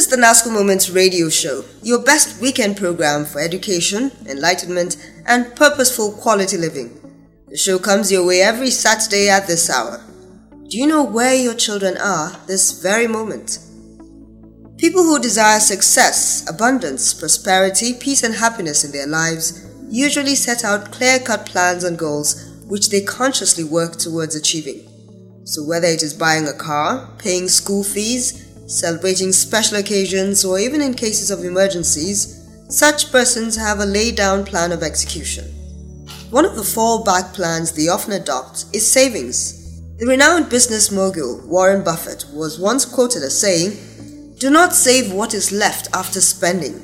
is the NASCO Moments radio show, your best weekend program for education, enlightenment, and purposeful quality living. The show comes your way every Saturday at this hour. Do you know where your children are this very moment? People who desire success, abundance, prosperity, peace, and happiness in their lives usually set out clear cut plans and goals which they consciously work towards achieving. So, whether it is buying a car, paying school fees, celebrating special occasions, or even in cases of emergencies, such persons have a laid down plan of execution. One of the fallback plans they often adopt is savings. The renowned business mogul Warren Buffett was once quoted as saying, Do not save what is left after spending,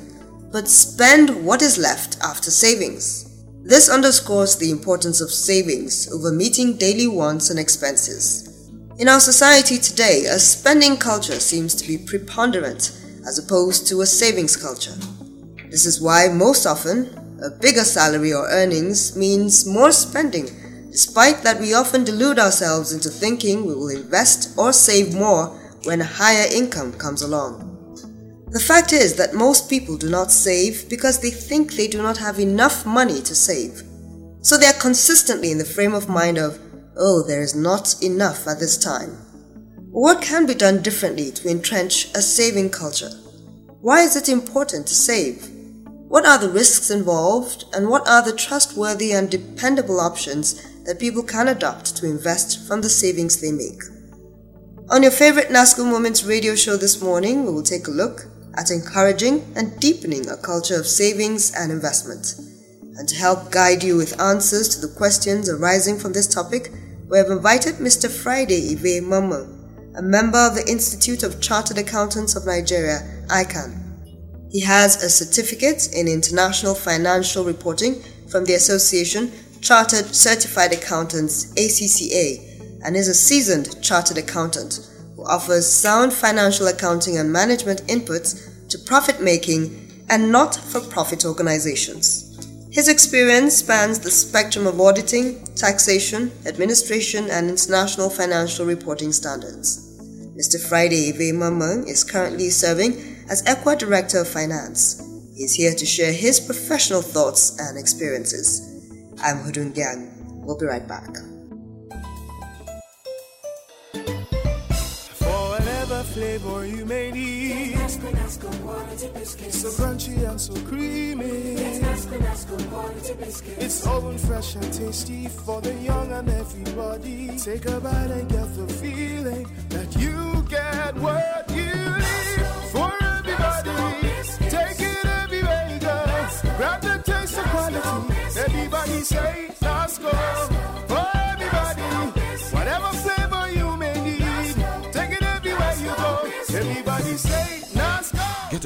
but spend what is left after savings. This underscores the importance of savings over meeting daily wants and expenses. In our society today, a spending culture seems to be preponderant as opposed to a savings culture. This is why most often a bigger salary or earnings means more spending, despite that we often delude ourselves into thinking we will invest or save more when a higher income comes along. The fact is that most people do not save because they think they do not have enough money to save. So they are consistently in the frame of mind of oh, there is not enough at this time. What can be done differently to entrench a saving culture? Why is it important to save? What are the risks involved, and what are the trustworthy and dependable options that people can adopt to invest from the savings they make? On your favorite NASCO Moments radio show this morning, we will take a look at encouraging and deepening a culture of savings and investment. And to help guide you with answers to the questions arising from this topic, we have invited Mr. Friday Ive Mamman, a member of the Institute of Chartered Accountants of Nigeria, ICAN. He has a certificate in International Financial Reporting from the Association Chartered Certified Accountants, ACCA, and is a seasoned chartered accountant who offers sound financial accounting and management inputs to profit making and not for profit organizations. His experience spans the spectrum of auditing, taxation, administration, and international financial reporting standards. Mr. Friday Mamman is currently serving as ECWA Director of Finance. He is here to share his professional thoughts and experiences. I'm Hudun Gyang. We'll be right back. flavor you may need. So crunchy and so creamy. It's oven fresh and tasty for the young and everybody. Take a bite and get the feeling that you get what you need. For everybody, take it everywhere you go. Grab the taste of quality. Everybody say Nasco.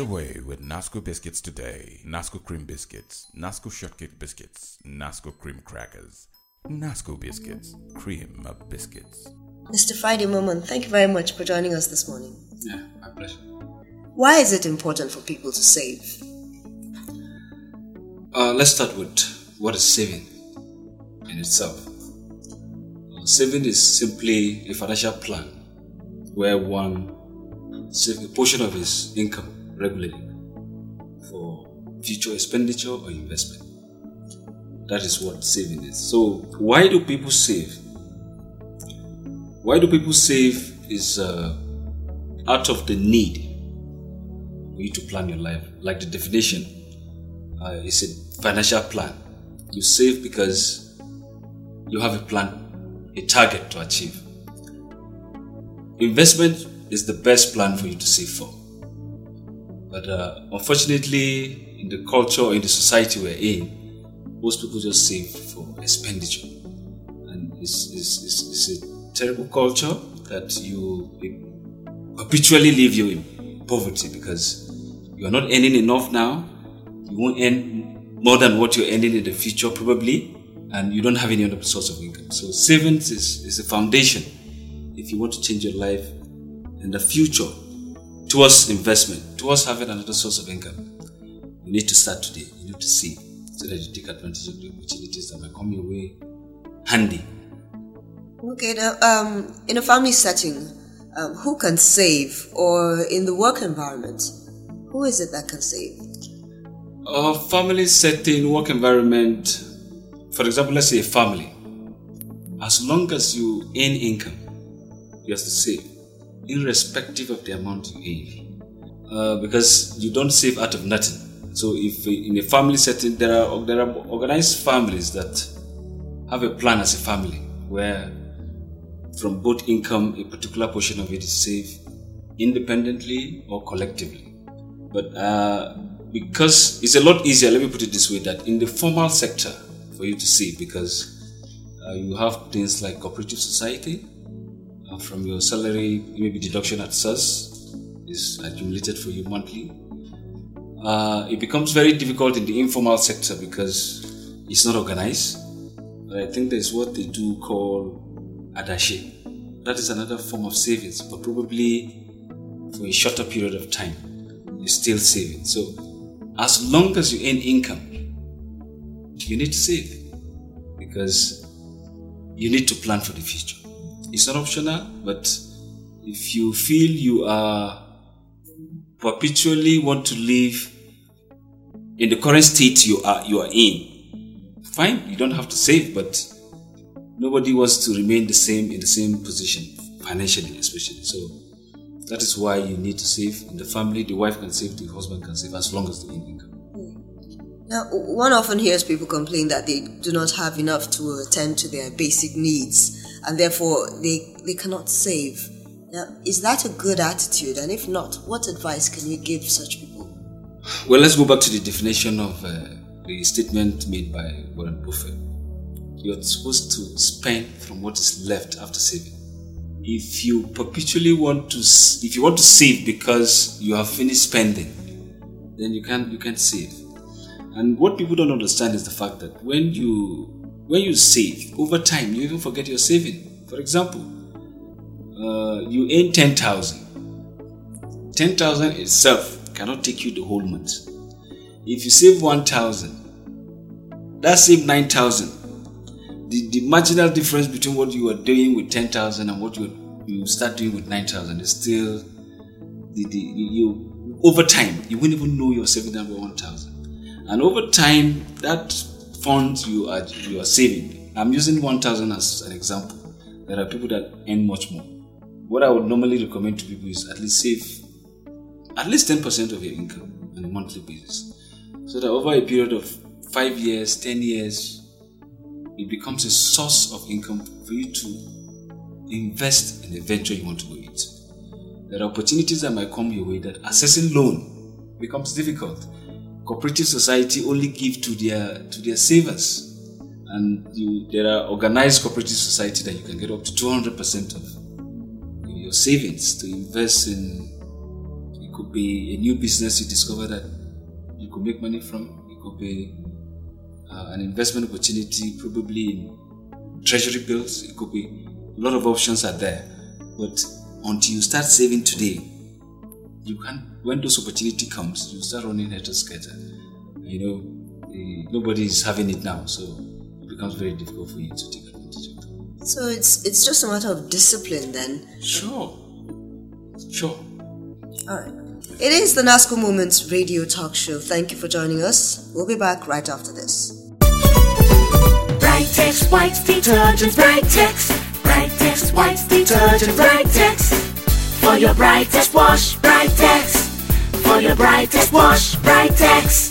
Away with Nasco biscuits today. Nasco cream biscuits, Nasco shortcake biscuits, Nasco cream crackers, Nasco biscuits, cream of biscuits. Mr. Friday Mamman, thank you very much for joining us this morning. Yeah, my pleasure. Why is it important for people to save? Uh, let's start with what is saving in itself. Uh, saving is simply a financial plan where one saves a portion of his income regularly for future expenditure or investment. That is what saving is. So, why do people save? Why do people save is uh, out of the need for you to plan your life. Like the definition, uh, it's a financial plan. You save because you have a plan, a target to achieve. Investment is the best plan for you to save for. But uh, unfortunately, in the culture, in the society we're in, most people just save for expenditure. And it's, it's, it's, it's a terrible culture that you habitually leave you in poverty because you are not earning enough now. You won't earn more than what you're earning in the future, probably, and you don't have any other source of income. So, savings is, is a foundation if you want to change your life in the future towards investment, towards having another source of income, you need to start today. You need to see so that you take advantage of the opportunities that might come your way handy. Okay, now, um, in a family setting, um, who can save, or in the work environment, who is it that can save? A family setting, work environment, for example, let's say a family, as long as you earn income, you have to save, irrespective of the amount you earn. Uh, because you don't save out of nothing. So, if in a family setting, there are there are organized families that have a plan as a family where from both income, a particular portion of it is saved independently or collectively. But uh, because it's a lot easier, let me put it this way, that in the formal sector for you to save because uh, you have things like cooperative society, uh, from your salary, maybe deduction at source is accumulated for you monthly. Uh, it becomes very difficult in the informal sector because it's not organized. But I think there's what they do call adashi. That is another form of savings, but probably for a shorter period of time. You're still saving. So as long as you earn income, you need to save because you need to plan for the future. It's not optional, but if you feel you are perpetually want to live in the current state you are you are in, fine, you don't have to save, but nobody wants to remain the same in the same position financially, especially. So that is why you need to save in the family. The wife can save, the husband can save, as long as they income. Now, one often hears people complain that they do not have enough to attend to their basic needs and therefore they, they cannot save. Now, is that a good attitude? And if not, what advice can you give such people? Well, let's go back to the definition of uh, the statement made by Warren Buffett. You're supposed to spend from what is left after saving. If you perpetually want to, if you want to save because you have finished spending, then you can't you can't save. And what people don't understand is the fact that when you when you save over time, you even forget your saving. For example, uh, you earn ten thousand. Ten thousand itself cannot take you the whole month. If you save one thousand, that save nine thousand. The, the marginal difference between what you are doing with ten thousand and what you you start doing with nine thousand is still the, the you over time you won't even know you're saving that one thousand and over time that funds you are you are saving. I'm using 1000 as an example. There are people that earn much more. What i would normally recommend to people is at least save at least 10% of your income on a monthly basis. So that over a period of 5 years 10 years it becomes a source of income for you to invest in the venture you want to go into. There are opportunities that might come your way that assessing loan becomes difficult cooperative society only give to their to their savers. And you, there are organized cooperative society that you can get up to 200% of your savings to invest in. It could be a new business you discover that you could make money from. It could be uh, an investment opportunity probably in treasury bills. It could be a lot of options are there. But until you start saving today you can when those opportunity comes, you start running head to scatter. You know, the, nobody is having it now, so it becomes very difficult for you to take advantage of it. So it's it's just a matter of discipline then. Sure, sure. All right. It is the NASCO Moments radio talk show. Thank you for joining us. We'll be back right after this. Brightex white detergent, Brightex, Brightex white detergent, Brightex. For your brightest wash, Brightex. For your brightest wash, Brightex.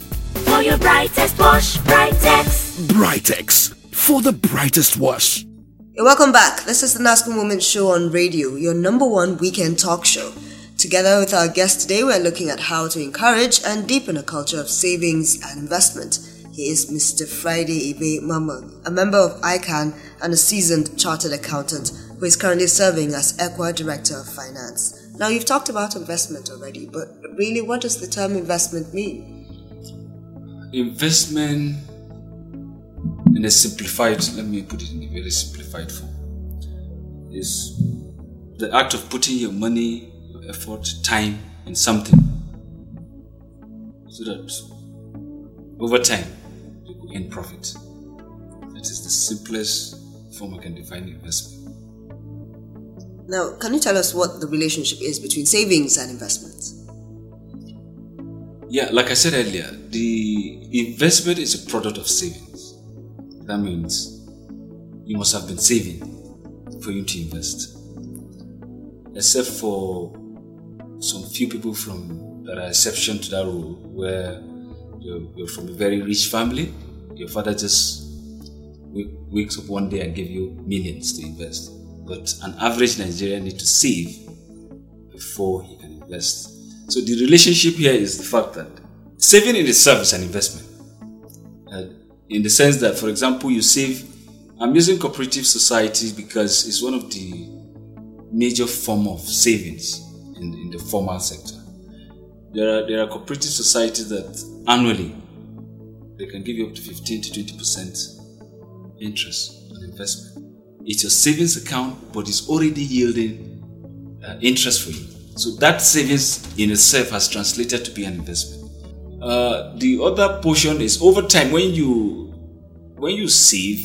For your brightest wash, Brightex. Brightex for the brightest wash. Hey, welcome back. This is the NASCO Moment Show on radio, your number one weekend talk show. Together with our guest today, we're looking at how to encourage and deepen a culture of savings and investment He is Mr. Friday Ibe Mamman, a member of ICAN and a seasoned chartered accountant who is currently serving as ECWA Director of Finance. Now, you've talked about investment already, but really, what does the term investment mean? Investment, in a simplified, let me put it in a very simplified form, is the act of putting your money, your effort, time in something so that over time in profit. That is the simplest form I can define investment. Now, can you tell us what the relationship is between savings and investments? Yeah, like I said earlier, the investment is a product of savings. That means you must have been saving for you to invest. Except for some few people from that are exception to that rule, where you're, you're from a very rich family your father just wakes up one day and give you millions to invest. But an average Nigerian need to save before he can invest. So the relationship here is the fact that saving in itself is an investment. Uh, in the sense that, for example, you save. I'm using cooperative societies because it's one of the major form of savings in, in the formal sector. There are there are cooperative societies that annually they can give you up to 15 to 20% interest on investment. It's your savings account, but it's already yielding uh, interest for you. So that savings in itself has translated to be an investment. Uh, the other portion is over time when you when you save,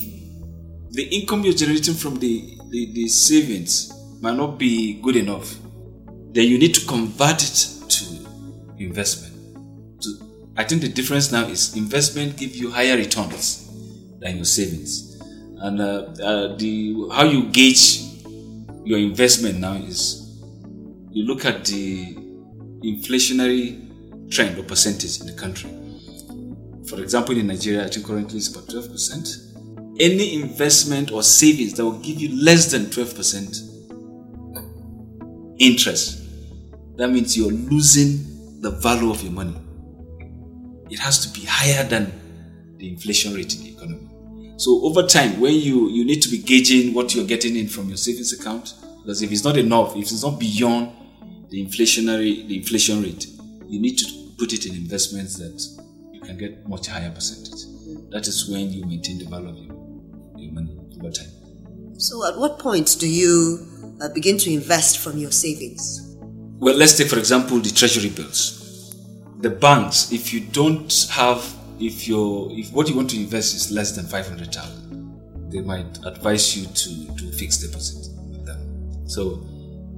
the income you're generating from the, the, the savings might not be good enough. Then you need to convert it to investment. So I think the difference now is investment give you higher returns than your savings, and uh, uh, the how you gauge your investment now is you look at the inflationary trend or percentage in the country. For example, in Nigeria, I think currently it's about twelve percent. Any investment or savings that will give you less than twelve percent interest, that means you're losing the value of your money it has to be higher than the inflation rate in the economy. So over time, when you you need to be gauging what you're getting in from your savings account, because if it's not enough, if it's not beyond the inflationary the inflation rate, you need to put it in investments that you can get much higher percentage. That is when you maintain the value of your, your money over time. So, at what point do you uh, begin to invest from your savings? Well, let's take for example the treasury bills the banks, if you don't have, if you if what you want to invest is less than five hundred thousand, they might advise you to do fixed deposit with them. So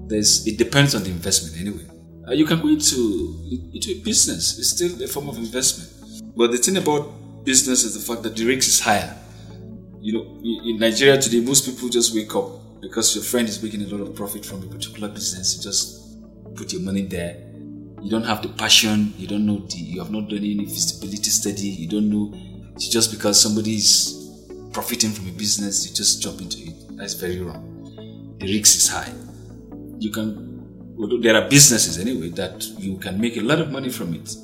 there's it depends on the investment anyway. Uh, you can go into into a business; it's still a form of investment. But the thing about business is the fact that the risk is higher. You know, in Nigeria today, most people just wake up because your friend is making a lot of profit from a particular business. You just put your money there you don't have the passion, you don't know the, you have not done any feasibility study, you don't know, it's just because somebody is profiting from a business, you just jump into it. That's very wrong. The risk is high. You can, there are businesses anyway that you can make a lot of money from it.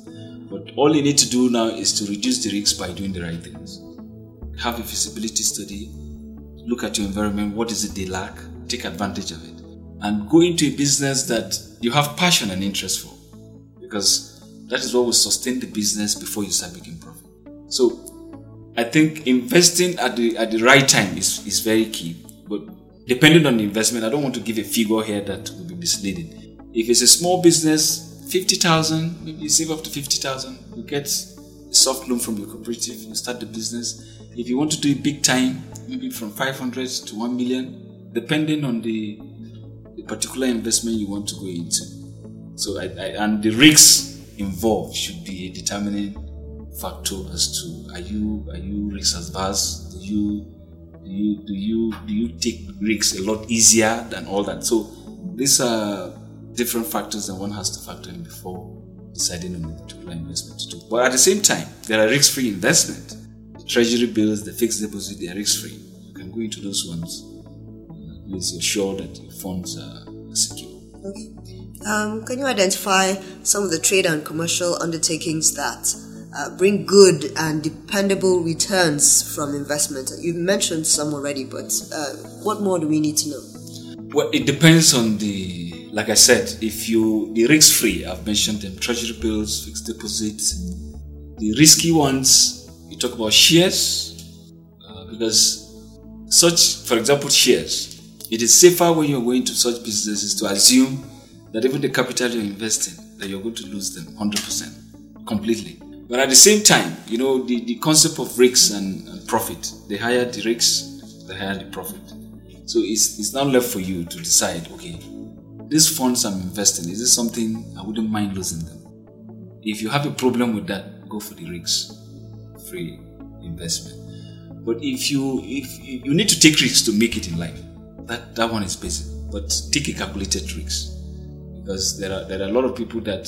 But all you need to do now is to reduce the risks by doing the right things. Have a feasibility study, look at your environment, what is it they lack, take advantage of it, and go into a business that you have passion and interest for because that is what will sustain the business before you start making profit. So I think investing at the at the right time is, is very key. Depending on the investment, I don't want to give a figure here that will be misleading. If it's a small business, fifty thousand, maybe you save up to fifty thousand, you get a soft loan from your cooperative, you start the business. If you want to do it big time, maybe from five hundred to one million, depending on the, the particular investment you want to go into. So, I, I, and the risks involved should be a determining factor as to are you are you risk adverse? Do you do you do you do you take risks a lot easier than all that? So these are different factors that one has to factor in before deciding on a particular investment to do. But at the same time, there are risk-free investment. The treasury bills, the fixed deposit, they are risk-free. You can go into those ones. Please ensure that your funds are secure. Okay. Um, can you identify some of the trade and commercial undertakings that uh, bring good and dependable returns from investment? You've mentioned some already, but uh, what more do we need to know? Well, it depends on the, like I said, if you, the risk free, I've mentioned them, treasury bills, fixed deposits. The risky ones, you talk about shares, uh, because such, for example, shares, it is safer when you're going to such businesses to assume that even the capital you're investing, that you're going to lose them 100% completely. But at the same time, you know, the, the concept of risks and, profit, the higher the risks, the higher the profit. So it's, it's now left for you to decide, okay, these funds I'm investing, is this something I wouldn't mind losing them? If you have a problem with that, go for the risks free investment. But if you if you need to take risks to make it in life, that that one is basic. But take a calculated risk because there are there are a lot of people that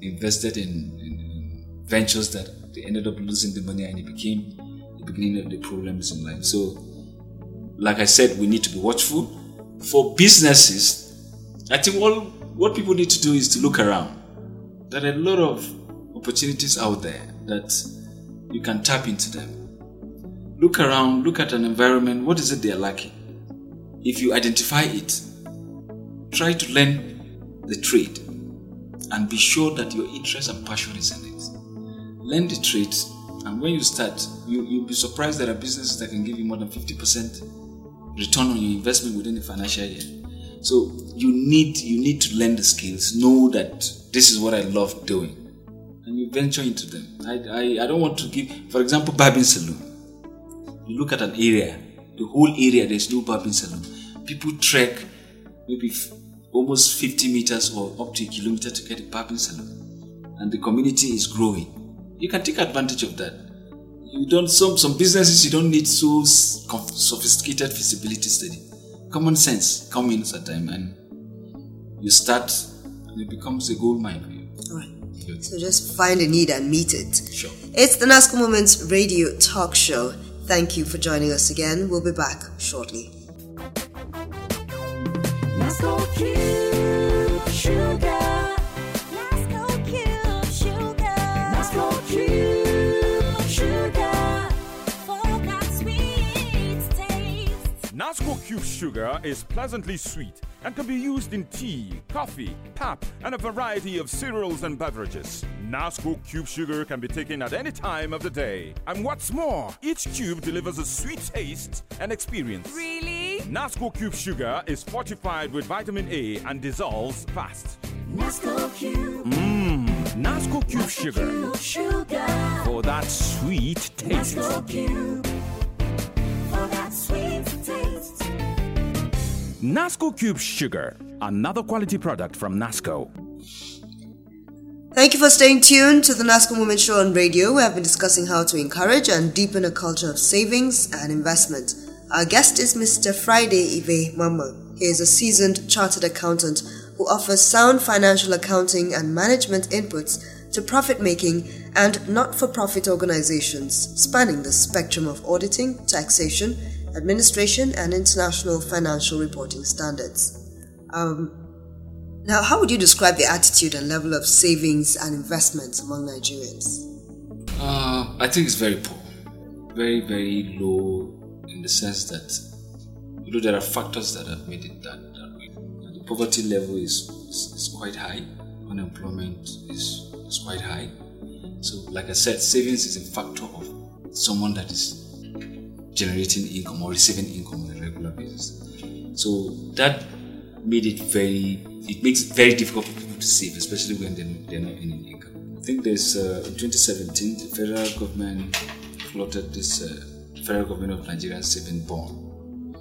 invested in, in ventures that they ended up losing the money and it became the beginning of the problems in life. So, like I said, we need to be watchful. For businesses, I think all what people need to do is to look around. There are a lot of opportunities out there that you can tap into them. Look around, look at an environment. What is it they are lacking? If you identify it, try to learn the trade and be sure that your interest and passion is in it. Learn the trade, and when you start, you, you'll be surprised there are businesses that can give you more than 50% return on your investment within a financial year. So you need you need to learn the skills, know that this is what I love doing, and you venture into them. I, I, I don't want to give, for example, barbing saloon. You look at an area, the whole area, there's no barbing saloon. People trek maybe f- almost 50 meters or up to a kilometer to get a barbing salon, and the community is growing. You can take advantage of that. You don't some some businesses you don't need so sophisticated feasibility study. Common sense comes in at time, and you start, and it becomes a gold mine for you. All right. So just find a need and meet it. Sure. It's the NASCO Moments radio talk show. Thank you for joining us again. We'll be back shortly. Nasco Cube taste. Nasco Cube Sugar is pleasantly sweet and can be used in tea, coffee, pap, and a variety of cereals and beverages. Nasco Cube Sugar can be taken at any time of the day. And what's more, each cube delivers a sweet taste and experience. Really? Nasco Cube Sugar is fortified with vitamin A and dissolves fast. Nasco Cube Mmm, Nasco Cube Sugar Cube Sugar. for that sweet taste. Nasco Cube. Nasco Cube Sugar, another quality product from Nasco. Thank you for staying tuned to the NASCO Moment Show on radio. We have been discussing how to encourage and deepen a culture of savings and investment. Our guest is Mr. Friday Ive Mamman. He is a seasoned chartered accountant who offers sound financial accounting and management inputs to profit making and not for profit organizations, spanning the spectrum of auditing, taxation, administration, and international financial reporting standards. Um, now, how would you describe the attitude and level of savings and investments among Nigerians? Uh, I think it's very poor, very very low in the sense that you know there are factors that have made it that, that way. And the poverty level is, is is quite high, unemployment is is quite high. So, like I said, savings is a factor of someone that is generating income or receiving income on a regular basis. So that made it very. It makes it very difficult for people to save, especially when they're, not earning income. I think there's uh, in 2017 the federal government floated this uh, federal government of Nigeria saving bond.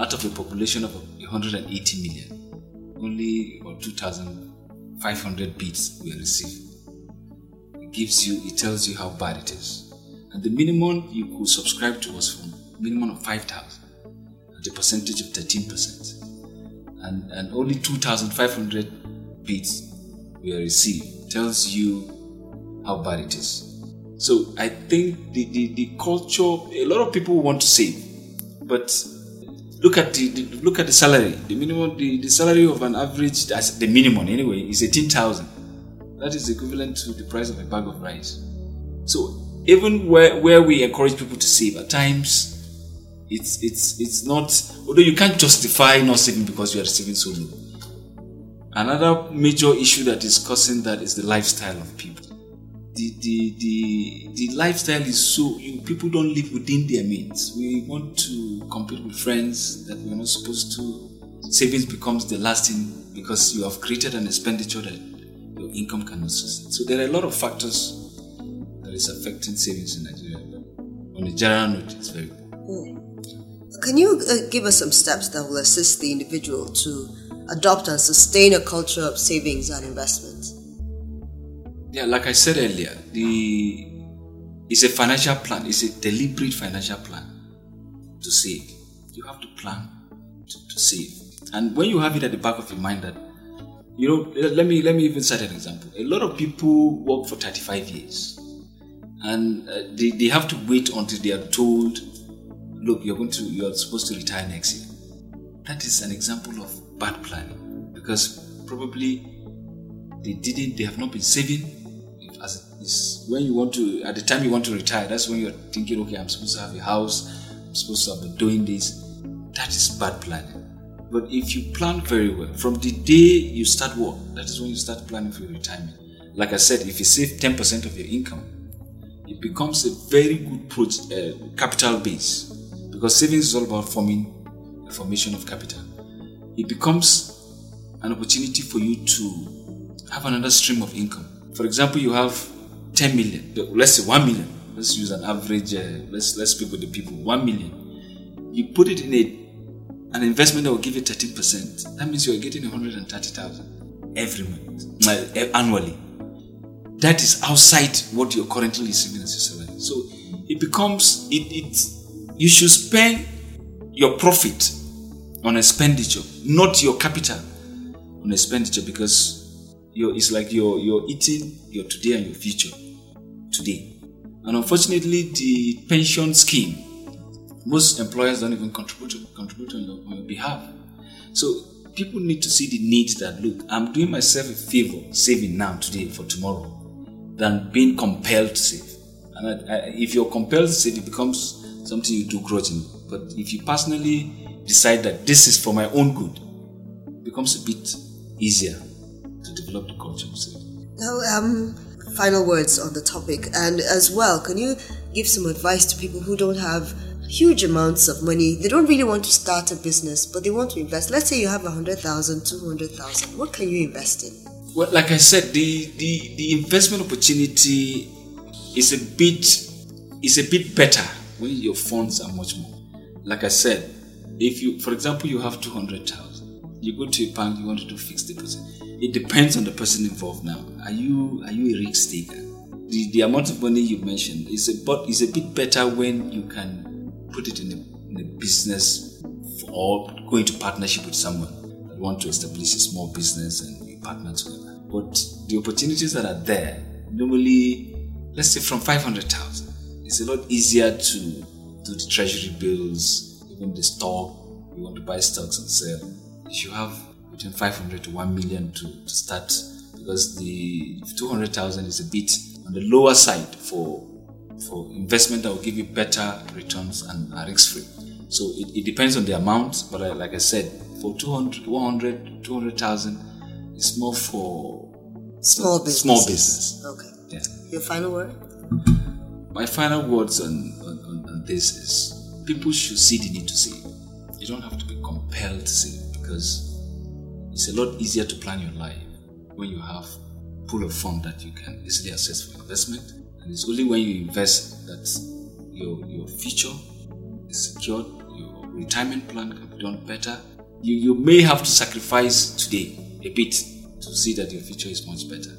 Out of a population of 180 million, only about 2,500 bits were received. It gives you, it tells you how bad it is. And the minimum you could subscribe to was from minimum of 5,000 at a percentage of 13%. And, and only 2,500 bits were received. Tells you how bad it is. So I think the, the, the culture, a lot of people want to save, but look at the, the look at the salary. The minimum, the, the salary of an average, the minimum anyway, is eighteen thousand. That is equivalent to the price of a bag of rice. So even where, where we encourage people to save, at times it's it's it's not although you can't justify not saving because you are saving so low. Another major issue that is causing that is the lifestyle of people. The the the, the lifestyle is so you, people don't live within their means. We want to compete with friends that we're not supposed to. Savings becomes the last thing because you have created an expenditure that your income cannot sustain. So there are a lot of factors that is affecting savings in Nigeria. But on a general note, it's very poor. Can you uh, give us some steps that will assist the individual to adopt and sustain a culture of savings and investment? Yeah, like I said earlier, the it's a financial plan. It's a deliberate financial plan to save. You have to plan to, to save, and when you have it at the back of your mind that you know, let me let me even cite an example. A lot of people work for 35 years, and uh, they, they have to wait until they are told, "Look, you're going to you're supposed to retire next year." That is an example of bad planning because probably they didn't they have not been saving. As it is when you want to at the time you want to retire that's when you're thinking okay i'm supposed to have a house i'm supposed to have been doing this. That is bad planning. But if you plan very well from the day you start work that is when you start planning for your retirement. Like i said if you save 10% of your income it becomes a very good pro- uh, capital base because savings is all about forming the formation of capital it becomes an opportunity for you to have another stream of income. For example, you have 10 million, let's say 1 million. Let's use an average, uh, let's, let's speak with the people 1 million. You put it in a, an investment that will give you 13%. That means you are getting 130,000 every month, uh, annually. That is outside what you're currently receiving as your salary. So it becomes, it, it, you should spend your profit on expenditure, not your capital on expenditure because you're, it's like you're, you're eating your today and your future today. And unfortunately, the pension scheme, most employers don't even contribute, contribute on, your, on your behalf. So people need to see the need that look, I'm doing myself a favor saving now today for tomorrow than being compelled to save. And I, I, if you're compelled to save, it becomes something you do grudgingly. But if you personally decide that this is for my own good, it becomes a bit easier to develop the culture of saving. Now, um, final words on the topic, and as well, can you give some advice to people who don't have huge amounts of money? They don't really want to start a business, but they want to invest. Let's say you have a hundred thousand, two hundred thousand. What can you invest in? Well, like I said, the, the, the investment opportunity is a bit is a bit better when your funds are much more. Like I said, if you, for example, you have two hundred thousand, you go to a bank, you want to do fixed deposit. It depends on the person involved. Now, are you are you a risk taker? The, the amount of money you mentioned is a but is a bit better when you can put it in a, in a business or go into partnership with someone that want to establish a small business and you partner together. But the opportunities that are there normally, let's say from five hundred thousand, it's a lot easier to do the treasury bills, even the stock. You want to buy stocks and sell. If you have between 500 to 1 million to, to start, because the 200,000 is a bit on the lower side for for investment that will give you better returns and are risk free. So it, it depends on the amount, but I, like I said, for 200, 100, 200,000, it's more for Small business. Small business. Okay. Yeah. Your final word? My final words on, on, on, this is people should see the need to save. You don't have to be compelled to save because it's a lot easier to plan your life when you have pool of fund that you can easily access for investment. And it's only when you invest that your your future is secured, your retirement plan can be done better. You you may have to sacrifice today a bit to see that your future is much better.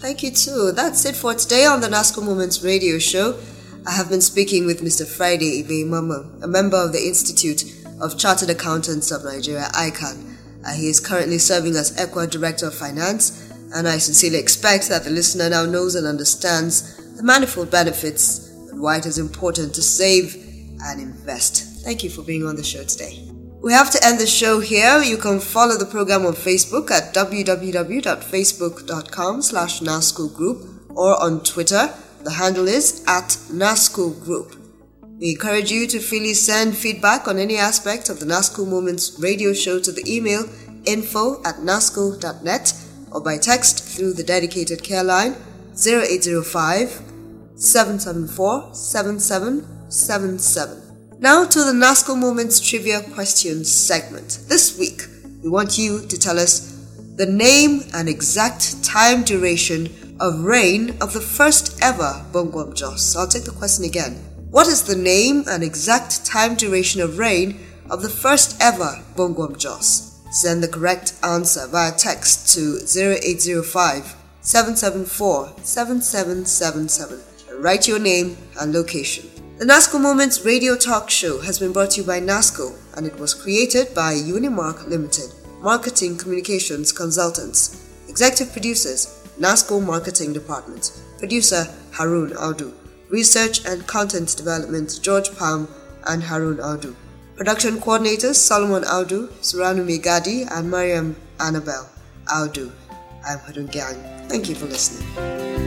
Thank you too. That's it for today on the NASCO Moments radio show. I have been speaking with Mr. Friday Ibe Mamman, a member of the Institute of Chartered Accountants of Nigeria, ICAN. Uh, he is currently serving as ECWA Director of Finance, and I sincerely expect that the listener now knows and understands the manifold benefits and why it is important to save and invest. Thank you for being on the show today. We have to end the show here. You can follow the program on Facebook at www.facebook.com slash NASCO group or on Twitter. The handle is at NASCO Group. We encourage you to freely send feedback on any aspect of the NASCO Moments radio show to the email info at nasco.net or by text through the dedicated care line 0805 774 7777. Now to the NASCO Moments Trivia Questions segment. This week, we want you to tell us the name and exact time duration of reign of the first ever Gbong Gwom Jos. I'll take the question again. What is the name and exact time duration of reign of the first ever Gbong Gwom Jos? Send the correct answer via text to 0805 774 7777 and write your name and location. The NASCO Moments radio talk show has been brought to you by NASCO and it was created by Unimark Limited, Marketing Communications Consultants, Executive Producers, NASCO Marketing Department, Producer Harun Audu. Research and Content Development George Palm and Harun Audu. Production coordinators Solomon Audu, Suranu Megadi, and Mariam Annabelle Audu. I'm Harun Gang. Thank you for listening.